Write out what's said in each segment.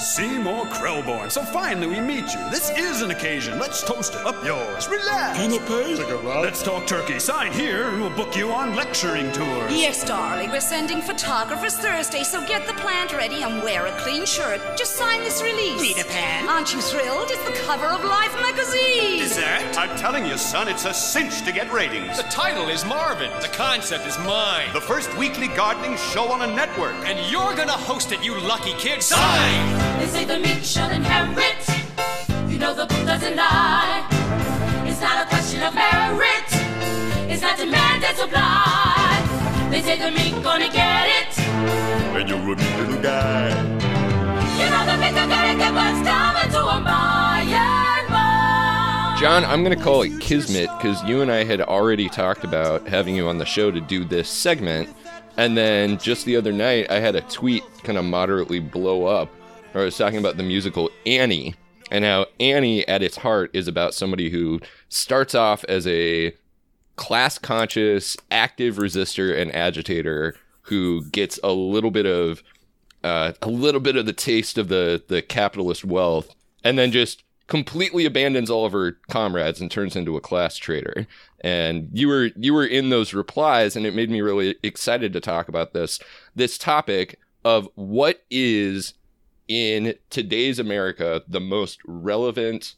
Seymour Krelborn. So finally we meet you. This is an occasion. Let's toast it. Up yours. Relax. Can you pay? Let's talk turkey. Sign here and we'll book you on lecturing tours. Yes, darling, we're sending photographers Thursday, so get the plant ready and wear a clean shirt. Just sign this release. Peter Pan. Aren't you thrilled? It's the cover of Life magazine. Dessert? I'm telling you, son, it's a cinch to get ratings. The title is Marvin. The concept is mine. The first weekly gardening show on a network. And you're gonna host it, you lucky kid. Sign! They say the meek shall inherit. You know the book doesn't lie. It's not a question of merit. It's not demand and supply. They say the meek gonna get it. And you're a meek little guy. You know the meek are gonna get what's coming to 'em by and by. John, I'm going to call it Kismet because you and I had already talked about having you on the show to do this segment. And then just the other night, I had a tweet kind of moderately blow up where I was talking about the musical Annie and how Annie, at its heart, is about somebody who starts off as a class conscious, active resistor and agitator who gets a little bit of uh, a little bit of the taste of the the capitalist wealth, and then just completely abandons all of her comrades and turns into a class traitor. And you were you were in those replies, and it made me really excited to talk about this this topic of what is in today's America the most relevant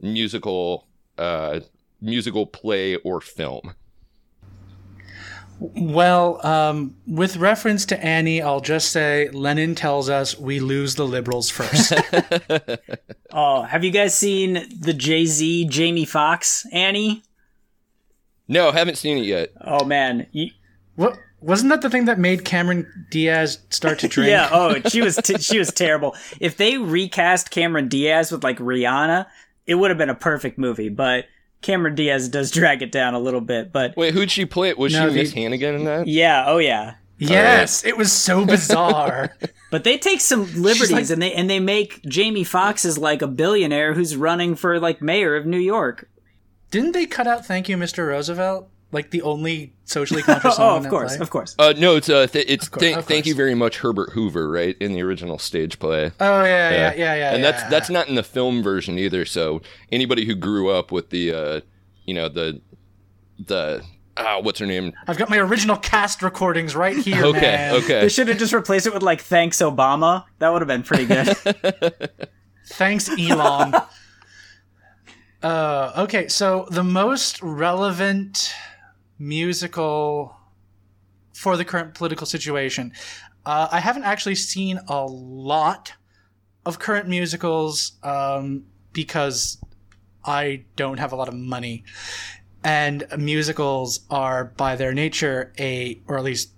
musical uh, musical play or film. Well, um, with reference to Annie, I'll just say Lenin tells us we lose the liberals first. Oh, have you guys seen the Jay Z Jamie Foxx Annie? No, haven't seen it yet. Oh man, you, what wasn't that the thing that made Cameron Diaz start to drink? yeah. Oh, she was t- she was terrible. If they recast Cameron Diaz with like Rihanna, it would have been a perfect movie. But Cameron Diaz does drag it down a little bit. But Wait, who'd she play? Was No, she the- Miss Hannigan in that? yeah, oh yeah. Oh, yes, it was so bizarre. But they take some liberties like- and they and they make Jamie Foxx is like a billionaire who's running for like mayor of New York. Didn't they cut out "Thank You, Mr. Roosevelt"? Like the only socially conscious song. Oh, of course, play? of course. Uh, no, it's uh, th- it's course, thank, thank you very much, Herbert Hoover, right in the original stage play. Oh yeah, yeah, yeah, yeah. and yeah. that's that's not in the film version either. So anybody who grew up with the, uh, you know, the the ah, what's her name? I've got my original cast recordings right here. Okay, man. okay. They should have just replaced it with like "Thanks Obama." That would have been pretty good. Thanks, Elon. uh, okay, so the most relevant musical for the current political situation. Uh, I haven't actually seen a lot of current musicals um, because I don't have a lot of money. And musicals are, by their nature, a, or at least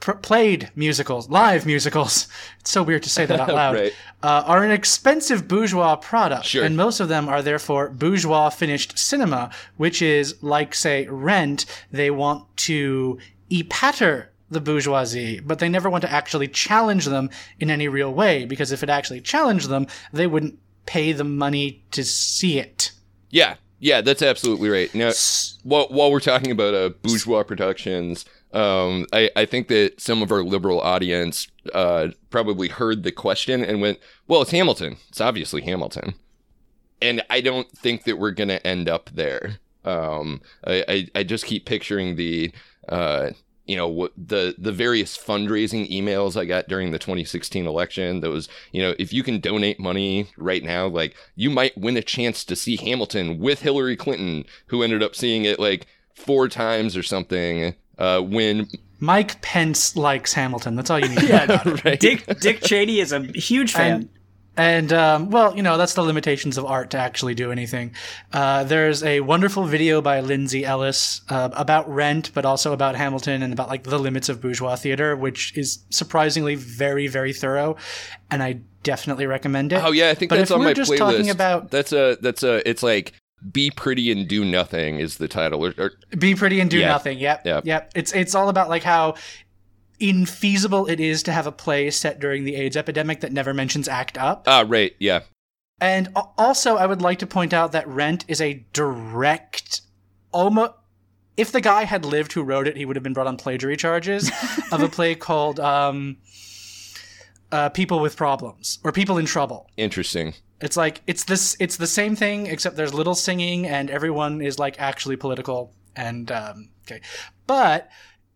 pr- played musicals, live musicals. It's so weird to say that out loud. Right. uh, are an expensive bourgeois product, Sure. and most of them are therefore bourgeois finished cinema, which is like, say, Rent. They want to epatter the bourgeoisie, but they never want to actually challenge them in any real way, because if it actually challenged them, they wouldn't pay the money to see it. Yeah, yeah, that's absolutely right. Now, while, while we're talking about uh, bourgeois productions, um, I, I think that some of our liberal audience uh, probably heard the question and went, "Well, it's Hamilton. It's obviously Hamilton," and I don't think that we're gonna end up there. Um, I, I, I just keep picturing the uh, you know the the various fundraising emails I got during the 2016 election. That was you know if you can donate money right now, like you might win a chance to see Hamilton with Hillary Clinton, who ended up seeing it like four times or something. Uh, when Mike Pence likes Hamilton. That's all you need to know. right, Dick Dick Cheney is a huge fan. And, and um, well, you know, that's the limitations of art to actually do anything. Uh, there's a wonderful video by Lindsay Ellis uh, about Rent, but also about Hamilton and about like the limits of bourgeois theater, which is surprisingly very, very thorough, and I definitely recommend it. oh yeah, I think but that's if on we're my just playlist. talking about that's a that's a it's like be pretty and do nothing is the title or, or be pretty and do Yeah. nothing, yep, Yep. yep. It's it's all about like how infeasible it is to have a play set during the AIDS epidemic that never mentions ACT UP. ah right yeah And al- also, I would like to point out that Rent is a direct, almost. If the guy had lived who wrote it, he would have been brought on plagiary charges of a play called um, uh, people with problems or people in trouble. Interesting. It's like it's this it's the same thing except there's little singing and everyone is like actually political and um, okay. But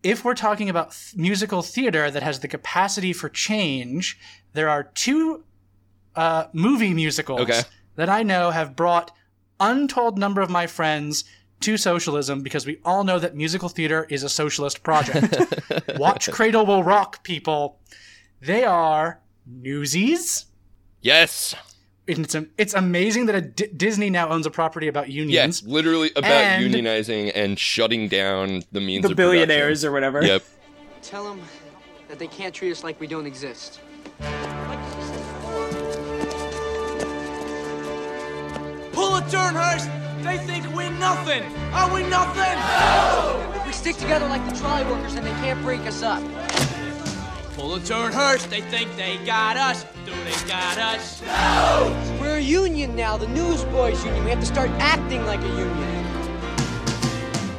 if we're talking about th- musical theater that has the capacity for change, there are two uh, movie musicals Okay. that I know have brought untold number of my friends to socialism because we all know that musical theater is a socialist project. Watch Cradle Will Rock, people. They are Newsies. Yes. It's, it's amazing that a D- Disney now owns a property about unions. Yes. Literally about And- unionizing and shutting down the means of The billionaires production. or whatever. Yep. Tell them that they can't treat us like we don't exist. Pull a Turnhurst! They think we're nothing! Are we nothing? No! We stick together like the trolley workers and they can't break us up. Pull a Turnhurst! They think they got us! Do they got us? We're a union now, the Newsboys Union. We have to start acting like a union.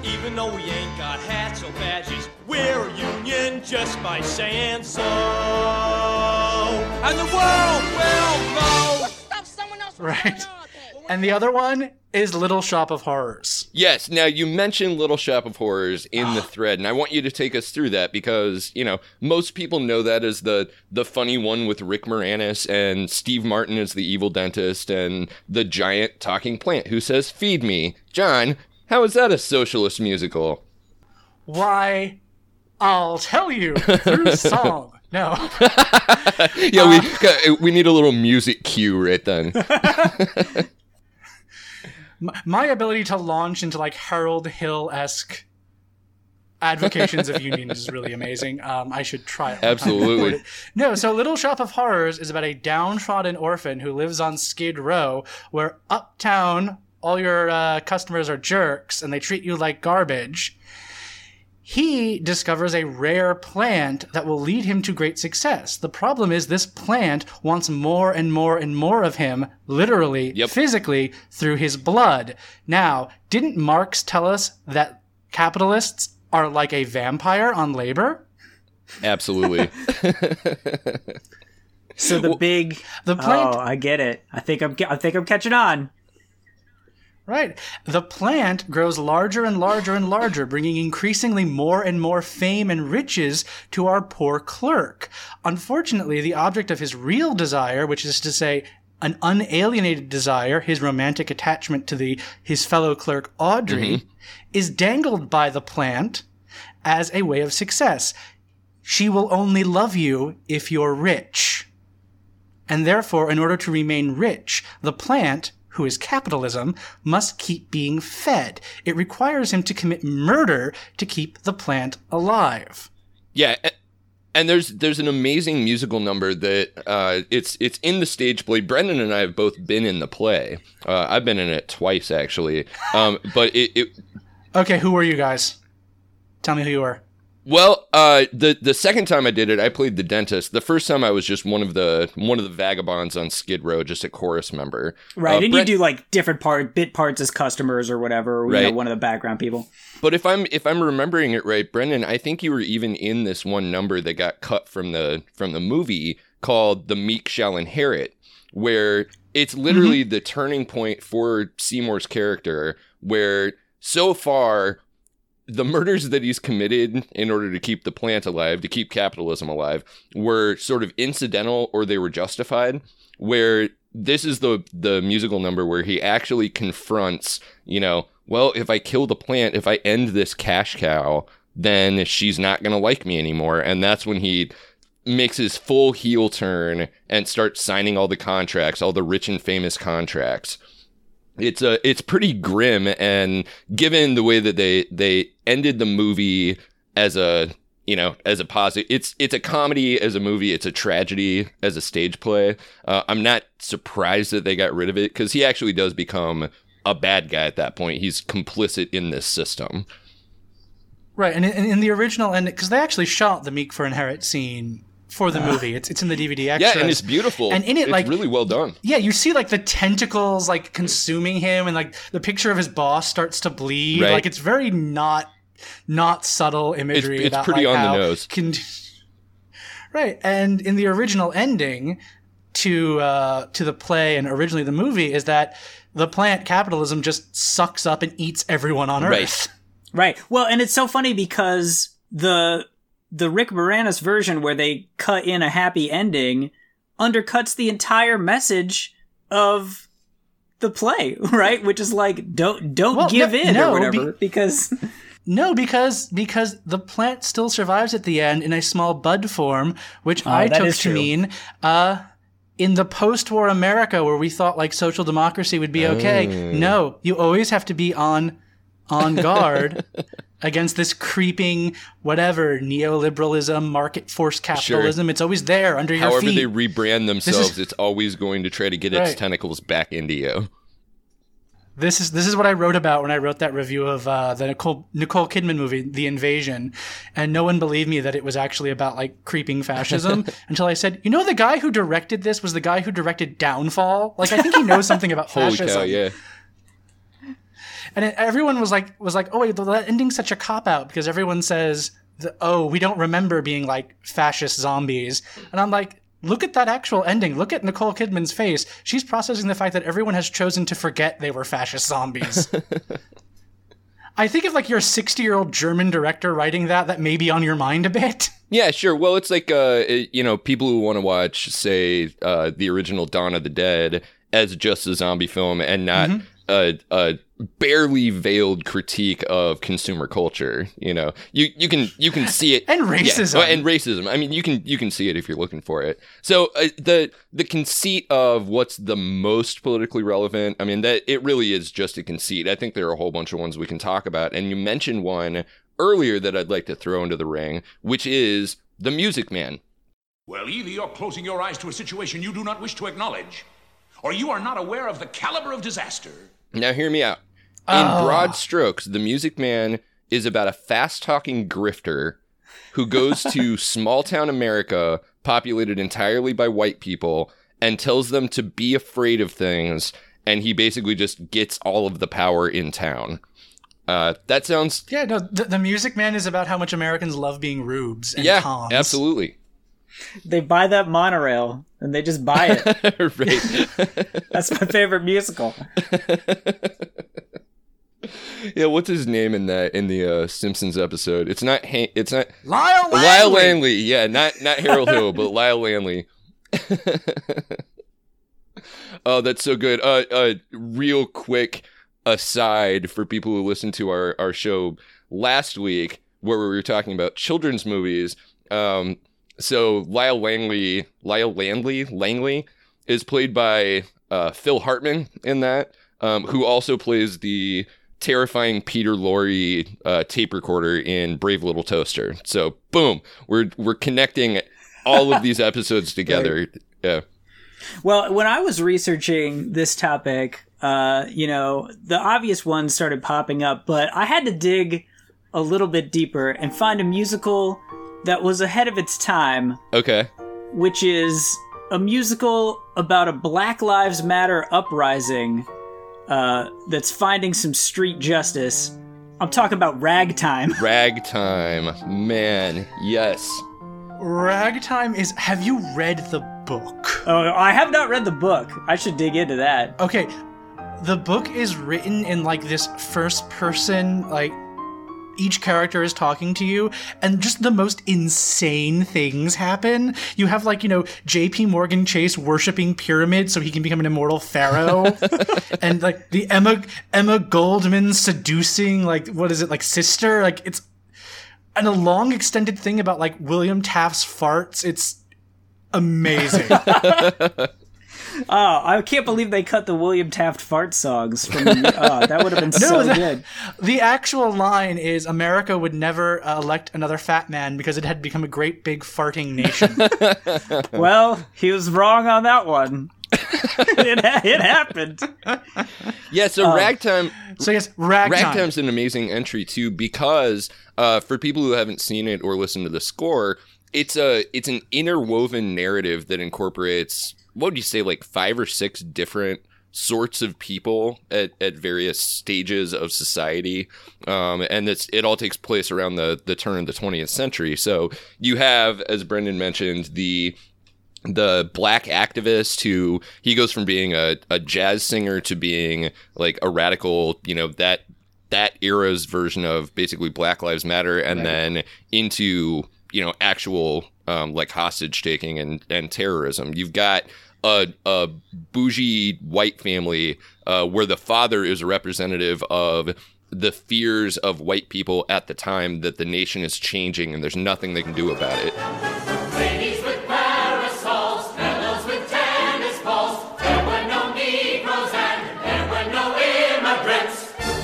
Even though we ain't got hats or badges, we're a union just by saying so. And the world will know! Right. And the other one is Little Shop of Horrors. Yes. Now you mentioned Little Shop of Horrors in the thread, and I want you to take us through that because you know most people know that as the the funny one with Rick Moranis and Steve Martin as the evil dentist and the giant talking plant who says "Feed me." John, how is that a socialist musical? Why, I'll tell you through song. No. Yeah, we uh, we need a little music cue right then. My ability to launch into like Harold Hill esque advocations of unions is really amazing. Um, I should try it. one time and Absolutely. No, so Little Shop of Horrors is about a downtrodden orphan who lives on Skid Row, where uptown all your uh, customers are jerks and they treat you like garbage. He discovers a rare plant that will lead him to great success. The problem is this plant wants more and more and more of him, literally, Yep. physically, through his blood. Now, didn't Marx tell us that capitalists are like a vampire on labor? Absolutely. So the big. The plant Oh, I get it. I think I'm. I think I'm catching on. Right. The plant grows larger and larger and larger, bringing increasingly more and more fame and riches to our poor clerk. Unfortunately, the object of his real desire, which is to say, an unalienated desire, his romantic attachment to the his fellow clerk Audrey, mm-hmm. is dangled by the plant as a way of success. She will only love you if you're rich. And therefore, in order to remain rich, the plant, who is capitalism, must keep being fed. It requires him to commit murder to keep the plant alive. Yeah, and there's there's an amazing musical number that uh, it's it's in the stage play. Brendan and I have both been in the play. Uh, I've been in it twice actually. Um, but it, it Okay, who were you guys? Tell me who you were. Well, uh, the the second time I did it, I played the dentist. The first time I was just one of the one of the vagabonds on Skid Row, just a chorus member. Right, Uh, and Brent- you do like different part bit parts as customers or whatever. You know, Right. one of the background people. But if I'm if I'm remembering it right, Brendan, I think you were even in this one number that got cut from the from the movie called "The Meek Shall Inherit," where it's literally the turning point for Seymour's character, where so far the murders that he's committed in order to keep the plant alive, to keep capitalism alive, were sort of incidental or they were justified. Where this is the the musical number where he actually confronts, you know, well, if I kill the plant, if I end this cash cow, then she's not gonna like me anymore, and that's when he makes his full heel turn and starts signing all the contracts, all the rich and famous contracts it's a it's pretty grim and given the way that they they ended the movie as a you know as a positive it's it's a comedy as a movie it's a tragedy as a stage play. Uh, i'm not surprised that they got rid of it because he actually does become a bad guy at that point. He's complicit in this system. Right, and in, in the original, and because they actually shot the Meek for Inherit scene for the movie, it's it's in the DVD extras. yeah and it's beautiful And in it, it's like really well done Yeah, you see like the tentacles like consuming him, and like the picture of his boss starts to bleed. Right. Like it's very not not subtle imagery. it's about, pretty like, on the nose. Con- Right, and in the original ending to uh, to the play and originally the movie is that the plant capitalism just sucks up and eats everyone on Earth. Right. Earth. Right. Well, and it's so funny because the the Rick Moranis version where they cut in a happy ending undercuts the entire message of the play, right? Which is like don't don't Well, give no- in no, or whatever be- because No, because because the plant still survives at the end in a small bud form, which Oh, I took to true. mean uh, in the post-war America where we thought like social democracy would be okay. Oh. No, you always have to be on on guard against this creeping whatever neoliberalism, market force capitalism. It's always there under your feet. However they rebrand themselves, is- it's always going to try to get its tentacles back into you. This is this is what I wrote about when I wrote that review of uh, the Nicole Nicole Kidman movie, The Invasion, and no one believed me that it was actually about like creeping fascism until I said, you know, the guy who directed this was the guy who directed Downfall. Like I think he knows something about Holy fascism. cow, yeah. And it, everyone was like was like, oh wait, that ending's such a cop out because everyone says, the, oh, we don't remember being like fascist zombies, and I'm like. Look at that actual ending. Look at Nicole Kidman's face. She's processing the fact that everyone has chosen to forget they were fascist zombies. I think if like you're a 60 year old German director writing that, that may be on your mind a bit. Yeah, sure. Well, it's like uh, you know, people who want to watch, say, uh, the original Dawn of the Dead as just a zombie film and not Mm-hmm. A, a barely veiled critique of consumer culture. You know, you you can you can see it And racism. well, and racism. I mean, you can you can see it if you're looking for it. So uh, the the conceit of what's the most politically relevant. I mean, that it really is just a conceit. I think there are a whole bunch of ones we can talk about, and you mentioned one earlier that I'd like to throw into the ring, which is the Music Man. Well, either you're closing your eyes to a situation you do not wish to acknowledge, or you are not aware of the caliber of disaster. Now, hear me out. In broad strokes, the Music Man is about a fast talking grifter who goes to small town America, populated entirely by white people, and tells them to be afraid of things. And he basically just gets all of the power in town. Uh, that sounds, Yeah, no, the, the Music Man is about how much Americans love being rubes and yeah, cons. absolutely. They buy that monorail and they just buy it. right. That's my favorite musical. yeah, what's his name in that in the uh, Simpsons episode? It's not. Han- it's not. Lyle Langley. Lyle Lanley, yeah, not not Harold Hill, but Lyle Lanley. oh, that's so good. Uh, uh, real quick aside for people who listened to our our show last week, where we were talking about children's movies. Um, so Lyle Langley, Lyle Langley, Langley is played by uh, Phil Hartman in that, um, who also plays the terrifying Peter Lorre uh, tape recorder in Brave Little Toaster. So boom, we're we're connecting all of these episodes together. Yeah. Well, when I was researching this topic, uh, you know, the obvious ones started popping up, but I had to dig a little bit deeper and find a musical that was ahead of its time, Okay. which is a musical about a Black Lives Matter uprising uh, that's finding some street justice. I'm talking about Ragtime. Ragtime, man, yes. Ragtime is. Have you read the book? Oh, I have not read the book. I should dig into that. Okay, the book is written in like this first person, like each character is talking to you, and just the most insane things happen. You have like, you know, JP Morgan Chase worshiping pyramids so he can become an immortal pharaoh. and like the Emma Emma Goldman seducing like what is it, like sister? Like it's and a long extended thing about like William Taft's farts. It's amazing. Oh, I can't believe they cut the William Taft fart songs from. The, oh, that would have been so the, good. The actual line is America would never uh, elect another fat man because it had become a great big farting nation. Well, he was wrong on that one. it, it happened. Yeah, so Ragtime so yes, ragtime. Ragtime's an amazing entry too because uh, for people who haven't seen it or listened to the score, it's a it's an interwoven narrative that incorporates what would you say like five or six different sorts of people at, at various stages of society. Um, and it's, it all takes place around the, the turn of the 20th century. So you have, as Brendan mentioned, the the black activist who he goes from being a, a jazz singer to being like a radical, you know, that that era's version of basically Black Lives Matter, and right. then into you know actual um, like hostage taking and and terrorism. You've got a, a bougie white family uh, where the father is a representative of the fears of white people at the time that the nation is changing and there's nothing they can do about it.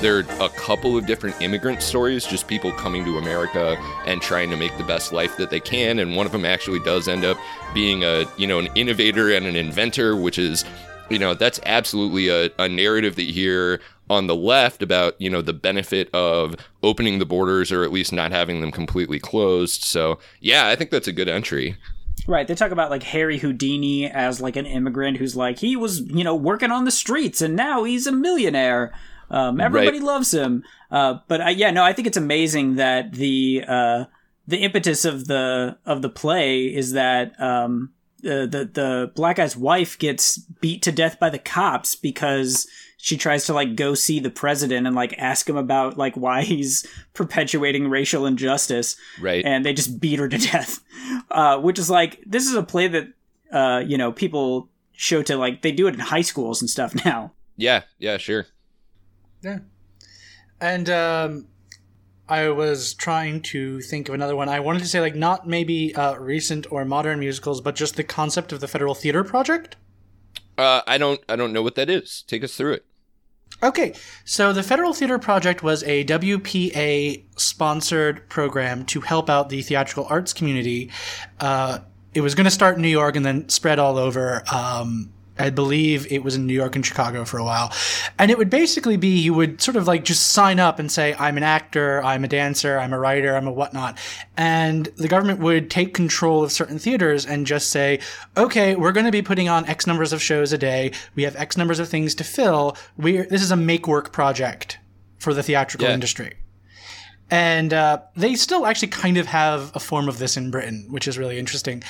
There are a couple of different immigrant stories, just people coming to America and trying to make the best life that they can. And one of them actually does end up being a, you know, an innovator and an inventor, which is, you know, that's absolutely a, a narrative that you hear on the left about, you know, the benefit of opening the borders or at least not having them completely closed. So, yeah, I think that's a good entry. Right. They talk about like Harry Houdini as like an immigrant who's like he was, you know, working on the streets and now he's a millionaire. Um, everybody right. loves him. Uh, but I, yeah, no, I think it's amazing that the uh, the impetus of the of the play is that um, the, the the black guy's wife gets beat to death by the cops because she tries to like go see the president and like ask him about like why he's perpetuating racial injustice. Right. And they just beat her to death. Uh, which is like this is a play that uh, you know people show to like they do it in high schools and stuff now. Yeah. Yeah. Sure. Yeah. And um, I was trying to think of another one. I wanted to say, like, not maybe uh, recent or modern musicals, but just the concept of the Federal Theater Project. Uh, I don't, I don't know what that is. Take us through it. Okay, so the Federal Theater Project was a WPA sponsored program to help out the theatrical arts community. Uh, it was going to start in New York and then spread all over. Um, I believe it was in New York and Chicago for a while. And it would basically be you would sort of like just sign up and say, I'm an actor, I'm a dancer, I'm a writer, I'm a whatnot. And the government would take control of certain theaters and just say, okay, we're going to be putting on X numbers of shows a day. We have X numbers of things to fill. we this is a make work project for the theatrical yeah. industry. And uh, they still actually kind of have a form of this in Britain, which is really interesting.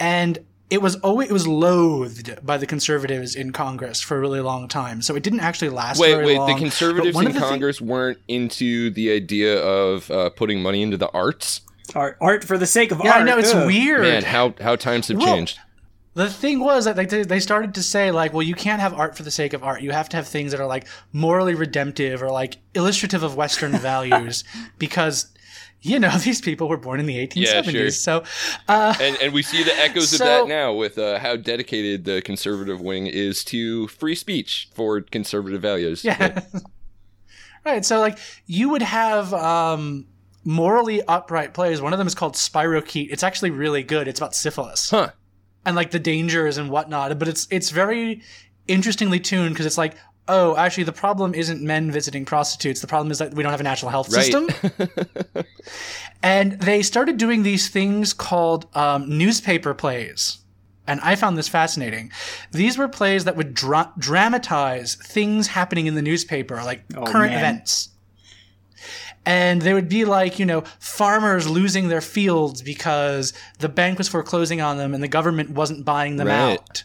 And it was always it was loathed by the conservatives in Congress for a really long time. So it didn't actually last. Wait, wait, long. the conservatives in the Congress thi- weren't into the idea of uh, putting money into the arts. Art, art for the sake of yeah, art. I know it's Ugh. weird. Man, how how times have well, changed. The thing was that like they started to say like, well, you can't have art for the sake of art. You have to have things that are like morally redemptive or like illustrative of Western values because you know, these people were born in the 1870s. Yeah, sure. So, uh, and and we see the echoes so, of that now with uh, how dedicated the conservative wing is to free speech for conservative values. Yeah. right. So, like, you would have um, morally upright plays. One of them is called Spirochete. It's actually really good. It's about syphilis. Huh. And like the dangers and whatnot, but it's it's very interestingly tuned because it's like oh, actually, the problem isn't men visiting prostitutes. The problem is that we don't have a national health right. system. and they started doing these things called um, newspaper plays. And I found this fascinating. These were plays that would dra- dramatize things happening in the newspaper, like oh, current man. events. And they would be like, you know, farmers losing their fields because the bank was foreclosing on them and the government wasn't buying them right. out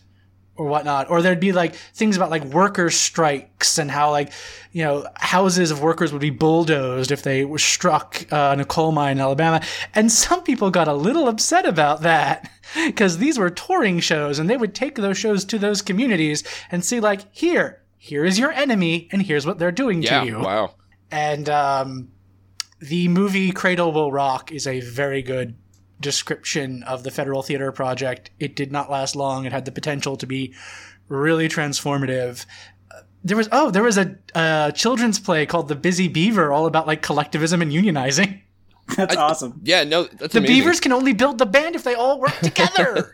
or whatnot. Or there'd be like things about like workers' strikes and how like, you know, houses of workers would be bulldozed if they were struck uh, in a coal mine in Alabama. And some people got a little upset about that because these were touring shows and they would take those shows to those communities and see like, here, here is your enemy and here's what they're doing yeah, to you. Wow. And, um, the movie Cradle Will Rock is a very good description of the Federal Theater Project. It did not last long. It had the potential to be really transformative. Uh, there was oh, there was a, a children's play called The Busy Beaver, all about like collectivism and unionizing. That's I, awesome. Yeah, no, that's the amazing. beavers can only build the band if they all work together.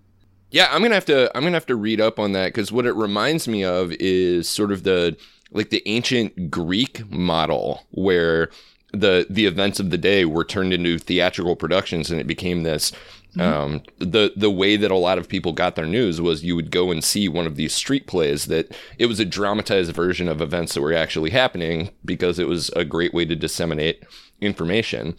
yeah, I'm gonna have to I'm gonna have to read up on that because what it reminds me of is sort of the like the ancient Greek model where the the events of the day were turned into theatrical productions, and it became this. Um, the the way that a lot of people got their news was you would go and see one of these street plays that it was a dramatized version of events that were actually happening because it was a great way to disseminate information.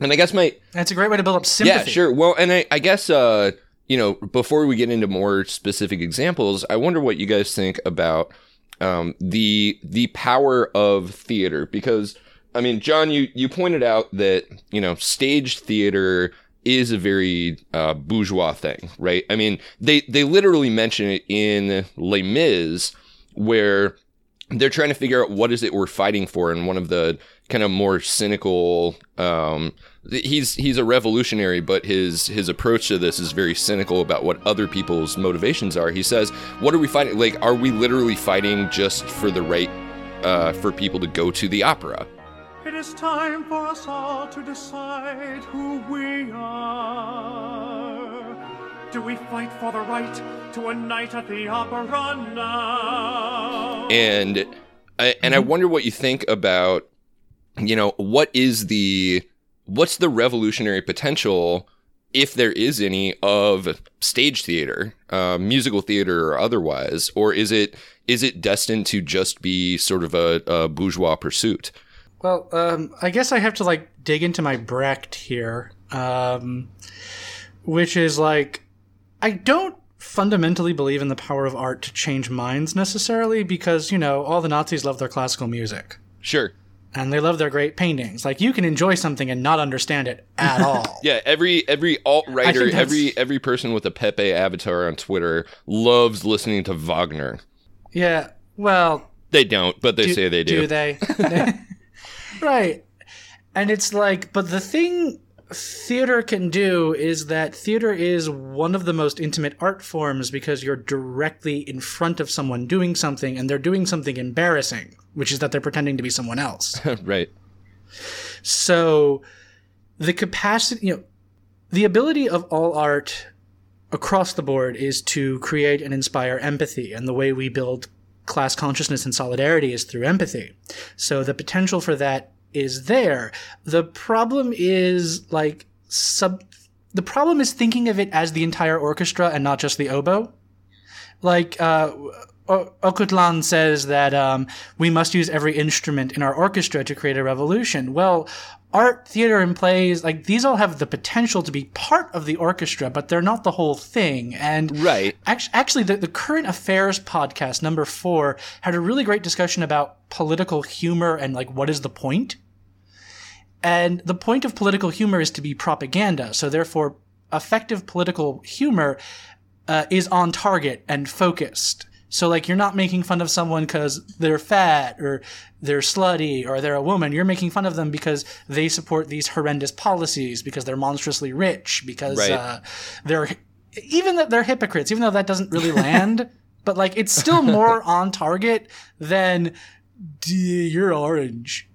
And I guess my That's a great way to build up sympathy. yeah, sure. Well, and I, I guess uh, you know, before we get into more specific examples, I wonder what you guys think about um, the the power of theater because I mean, John, you you pointed out that you know stage theater is a very uh, bourgeois thing, right? I mean, they they literally mention it in Les Mis, where they're trying to figure out what is it we're fighting for, and one of the kind of more cynical. Um, he's he's a revolutionary, but his his approach to this is very cynical about what other people's motivations are. He says, "What are we fighting? Like, are we literally fighting just for the right uh, for people to go to the opera?" Is time for us all to decide who we are. Do we fight for the right to a night at the opera now? and I, and I wonder what you think about you know what is the what's the revolutionary potential if there is any of stage theater uh, musical theater or otherwise or is it is it destined to just be sort of a, a bourgeois pursuit Well, um, I guess I have to like dig into my Brecht here, um, which is like I don't fundamentally believe in the power of art to change minds necessarily because you know all the Nazis love their classical music sure and they love their great paintings. Like you can enjoy something and not understand it at all. yeah every every alt-righter every every person with a pepe avatar on twitter loves listening to wagner yeah. Well, they don't but they do, say they do Do they? right. And it's like, but the thing theater can do is that theater is one of the most intimate art forms because you're directly in front of someone doing something and they're doing something embarrassing, which is that they're pretending to be someone else. right So the capacity, you know, the ability of all art across the board is to create and inspire empathy. And the way we build class consciousness and solidarity is through empathy. So the potential for that is there. The problem is like sub, the problem is thinking of it as the entire orchestra and not just the oboe. Like, uh, Okutlan says that um, we must use every instrument in our orchestra to create a revolution. Well, art, theater, and plays, like these all have the potential to be part of the orchestra, but they're not the whole thing. And right. Actually, actually the, the Current Affairs podcast, number four, had a really great discussion about political humor and like what is the point. And the point of political humor is to be propaganda. So therefore, effective political humor uh, is on target and focused. So like you're not making fun of someone because they're fat or they're slutty or they're a woman. You're making fun of them because they support these horrendous policies because they're monstrously rich because Right. uh, they're even that they're hypocrites. Even though that doesn't really land, but like it's still more on target than "D- you're orange.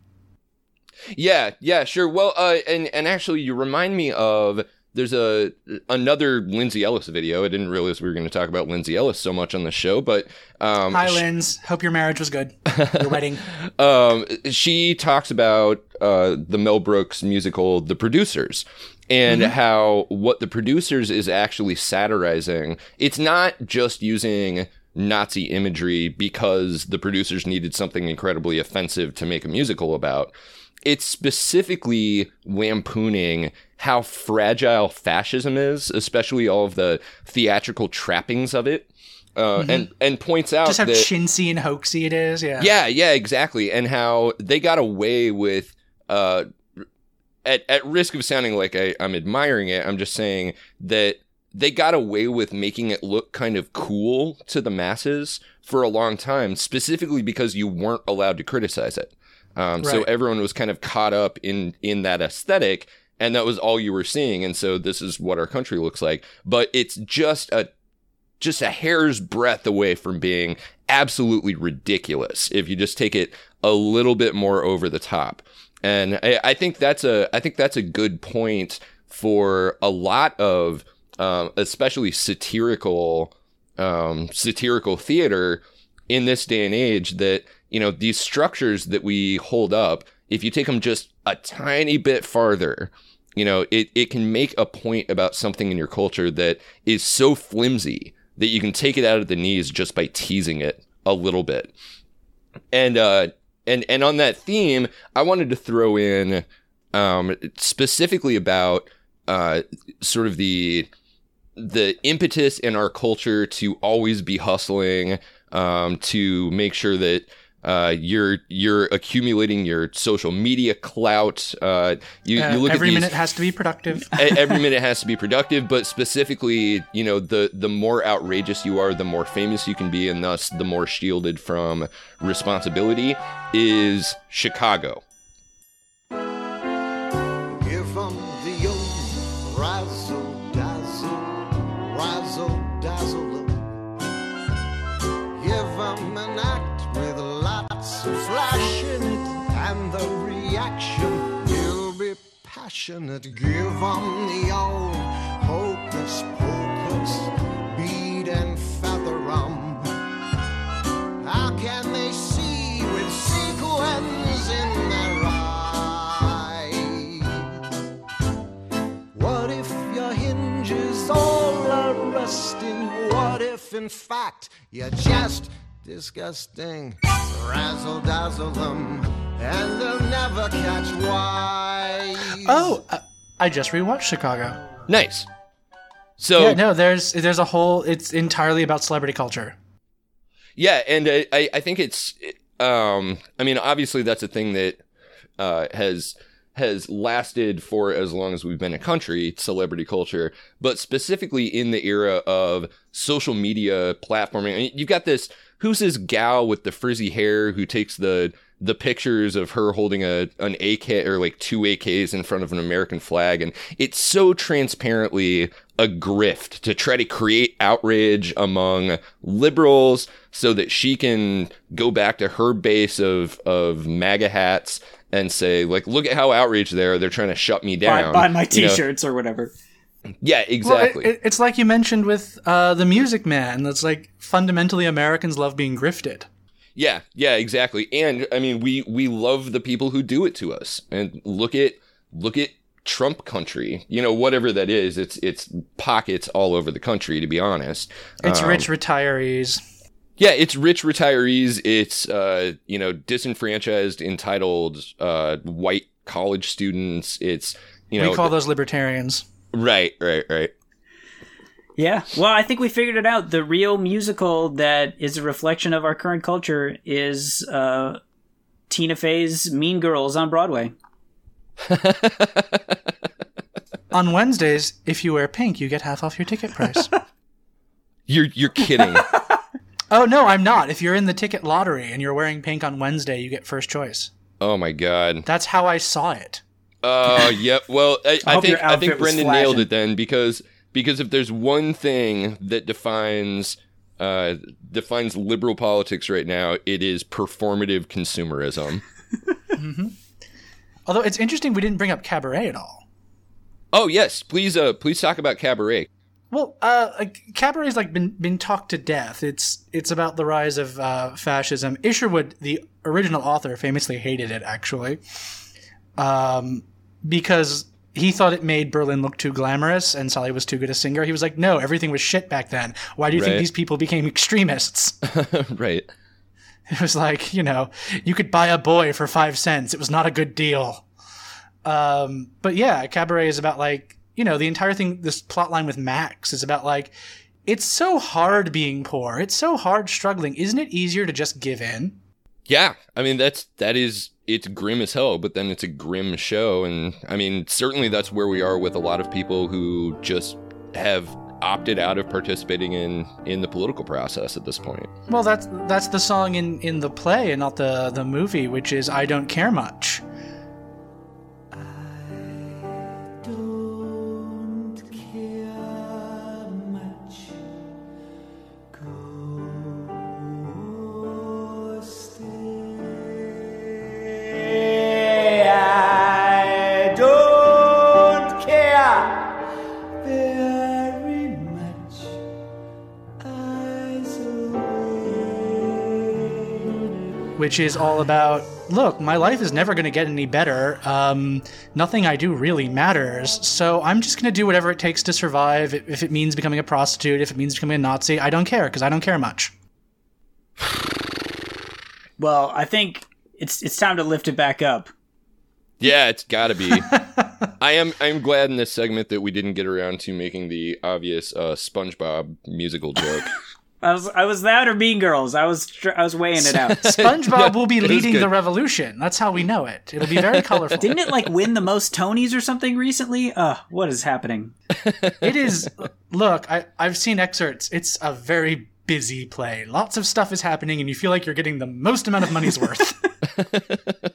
Yeah, yeah, sure. Well, uh, and and actually, you remind me of there's a another Lindsay Ellis video. I didn't realize we were going to talk about Lindsay Ellis so much on the show, but um, Hi, Linz. Hope your marriage was good. Your wedding. um, she talks about uh, the Mel Brooks musical The Producers and Mhm. how what The Producers is actually satirizing. It's not just using Nazi imagery because the producers needed something incredibly offensive to make a musical about. It's specifically lampooning how fragile fascism is, especially all of the theatrical trappings of it. Uh, Mhm. and and points out Just how that chintzy and hoaxy it is. Yeah. yeah, yeah, exactly. And how they got away with uh at at risk of sounding like I, I'm admiring it, I'm just saying that they got away with making it look kind of cool to the masses for a long time, specifically because you weren't allowed to criticize it. Um, So everyone was kind of caught up in in that aesthetic, and that was all you were seeing. And so this is what our country looks like. But it's just a just a hair's breadth away from being absolutely ridiculous if you just take it a little bit more over the top. And I, I think that's a I think that's a good point for a lot of um, especially satirical um, satirical theater in this day and age that you know these structures that we hold up if you take them just a tiny bit farther, you know, it, it can make a point about something in your culture that is so flimsy that you can take it out of the knees just by teasing it a little bit. And uh and and on that theme, I wanted to throw in um specifically about uh sort of the the impetus in our culture to always be hustling, um, to make sure that uh, you're you're accumulating your social media clout. Uh, you, Uh, you look every at these, minute has to be productive. every minute has to be productive, but specifically, you know, the the more outrageous you are, the more famous you can be, and thus the more shielded from responsibility is Chicago. Give 'em the old razzle reaction will be passionate. give Give 'em the old hocus pocus, bead and feather 'em. How can they see with sequins in their eyes? What if your hinges all are rusting? What if, in fact, you're just disgusting? Razzle dazzle them, and they'll never catch wise. Oh, uh, I just rewatched Chicago. Nice. So yeah, no, there's there's a whole. It's entirely about celebrity culture. Yeah, and I, I- I think it's, um, I mean, obviously that's a thing that uh, has has lasted for as long as we've been a country, celebrity culture, but specifically in the era of social media platforming. I mean, you've got this. Who's this gal with the frizzy hair who takes the the pictures of her holding a an AK or like two AKs in front of an American flag, and it's so transparently a grift to try to create outrage among liberals so that she can go back to her base of of MAGA hats and say like, look at how outraged they are. They're trying to shut me down. buy my You know? T-shirts or whatever. Yeah, Well, it- exactly. it- it's like you mentioned with uh, the Music Man. That's like fundamentally Americans love being grifted. Yeah, yeah, exactly. And I mean, we we love the people who do it to us. And look at look at Trump country. You know, whatever that is, it's it's pockets all over the country. To be honest, It's Um, rich retirees. Yeah, it's rich retirees. It's uh, you know, disenfranchised, entitled uh, white college students. It's you know, we call those libertarians. right, right, right. Yeah. Well, I think we figured it out. The real musical that is a reflection of our current culture is uh, Tina Fey's Mean Girls on Broadway. On Wednesdays, if you wear pink, you get half off your ticket price. You're you're kidding. oh no, I'm not. If you're in the ticket lottery and you're wearing pink on Wednesday, you get first choice. oh my god. That's how I saw it. Oh, yep. Well, I, I I think I think outfit was Brendan nailed it then because because if there's one thing that defines uh, defines liberal politics right now, it is performative consumerism. Although it's interesting we didn't bring up cabaret at all. oh yes, please uh please talk about cabaret. Well, uh, like, cabaret's like been been talked to death. It's it's about the rise of uh, fascism. Isherwood, the original author, famously hated it actually, um, because he thought it made Berlin look too glamorous and Sally was too good a singer. He was like, "No, everything was shit back then. Why do you think these people became extremists?" right. It was like, you know, you could buy a boy for five cents. It was not a good deal. Um, but yeah, Cabaret is about like, you know, the entire thing, this plot line with Max is about like, it's so hard being poor. It's so hard struggling. Isn't it easier to just give in? Yeah, I mean that's that is it's grim as hell, but then it's a grim show, and I mean certainly that's where we are with a lot of people who just have opted out of participating in in the political process at this point. Well, that's that's the song in in the play and not the the movie, which is I don't care much. Which is all about look, my life is never going to get any better. Um, nothing I do really matters. So I'm just going to do whatever it takes to survive. If it means becoming a prostitute, if it means becoming a Nazi, I don't care because I don't care much. Well, I think it's it's time to lift it back up. Yeah, it's got to be. I am I'm glad in this segment that we didn't get around to making the obvious uh, SpongeBob musical joke. I was I was that or Mean Girls. I was I was weighing it out. SpongeBob will be leading the revolution. That's how we know it. It'll be very colorful. Didn't it like win the most Tonys or something recently? Uh, what is happening? it is look I, i've seen excerpts it's a very busy play lots of stuff is happening and you feel like you're getting the most amount of money's worth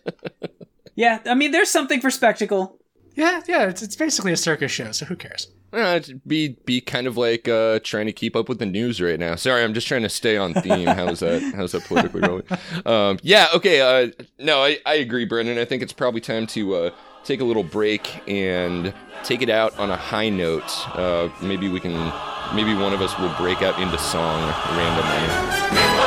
Yeah, I mean, there's something for spectacle. Yeah yeah it's, it's basically a circus show so who cares Uh, be be kind of like uh, trying to keep up with the news right now. Sorry, I'm just trying to stay on theme. How's that? How's that politically going? Um, yeah, okay. Uh, no, I, I agree, Brendan. I think it's probably time to uh, take a little break and take it out on a high note. Uh, maybe we can. Maybe one of us will break out into song randomly.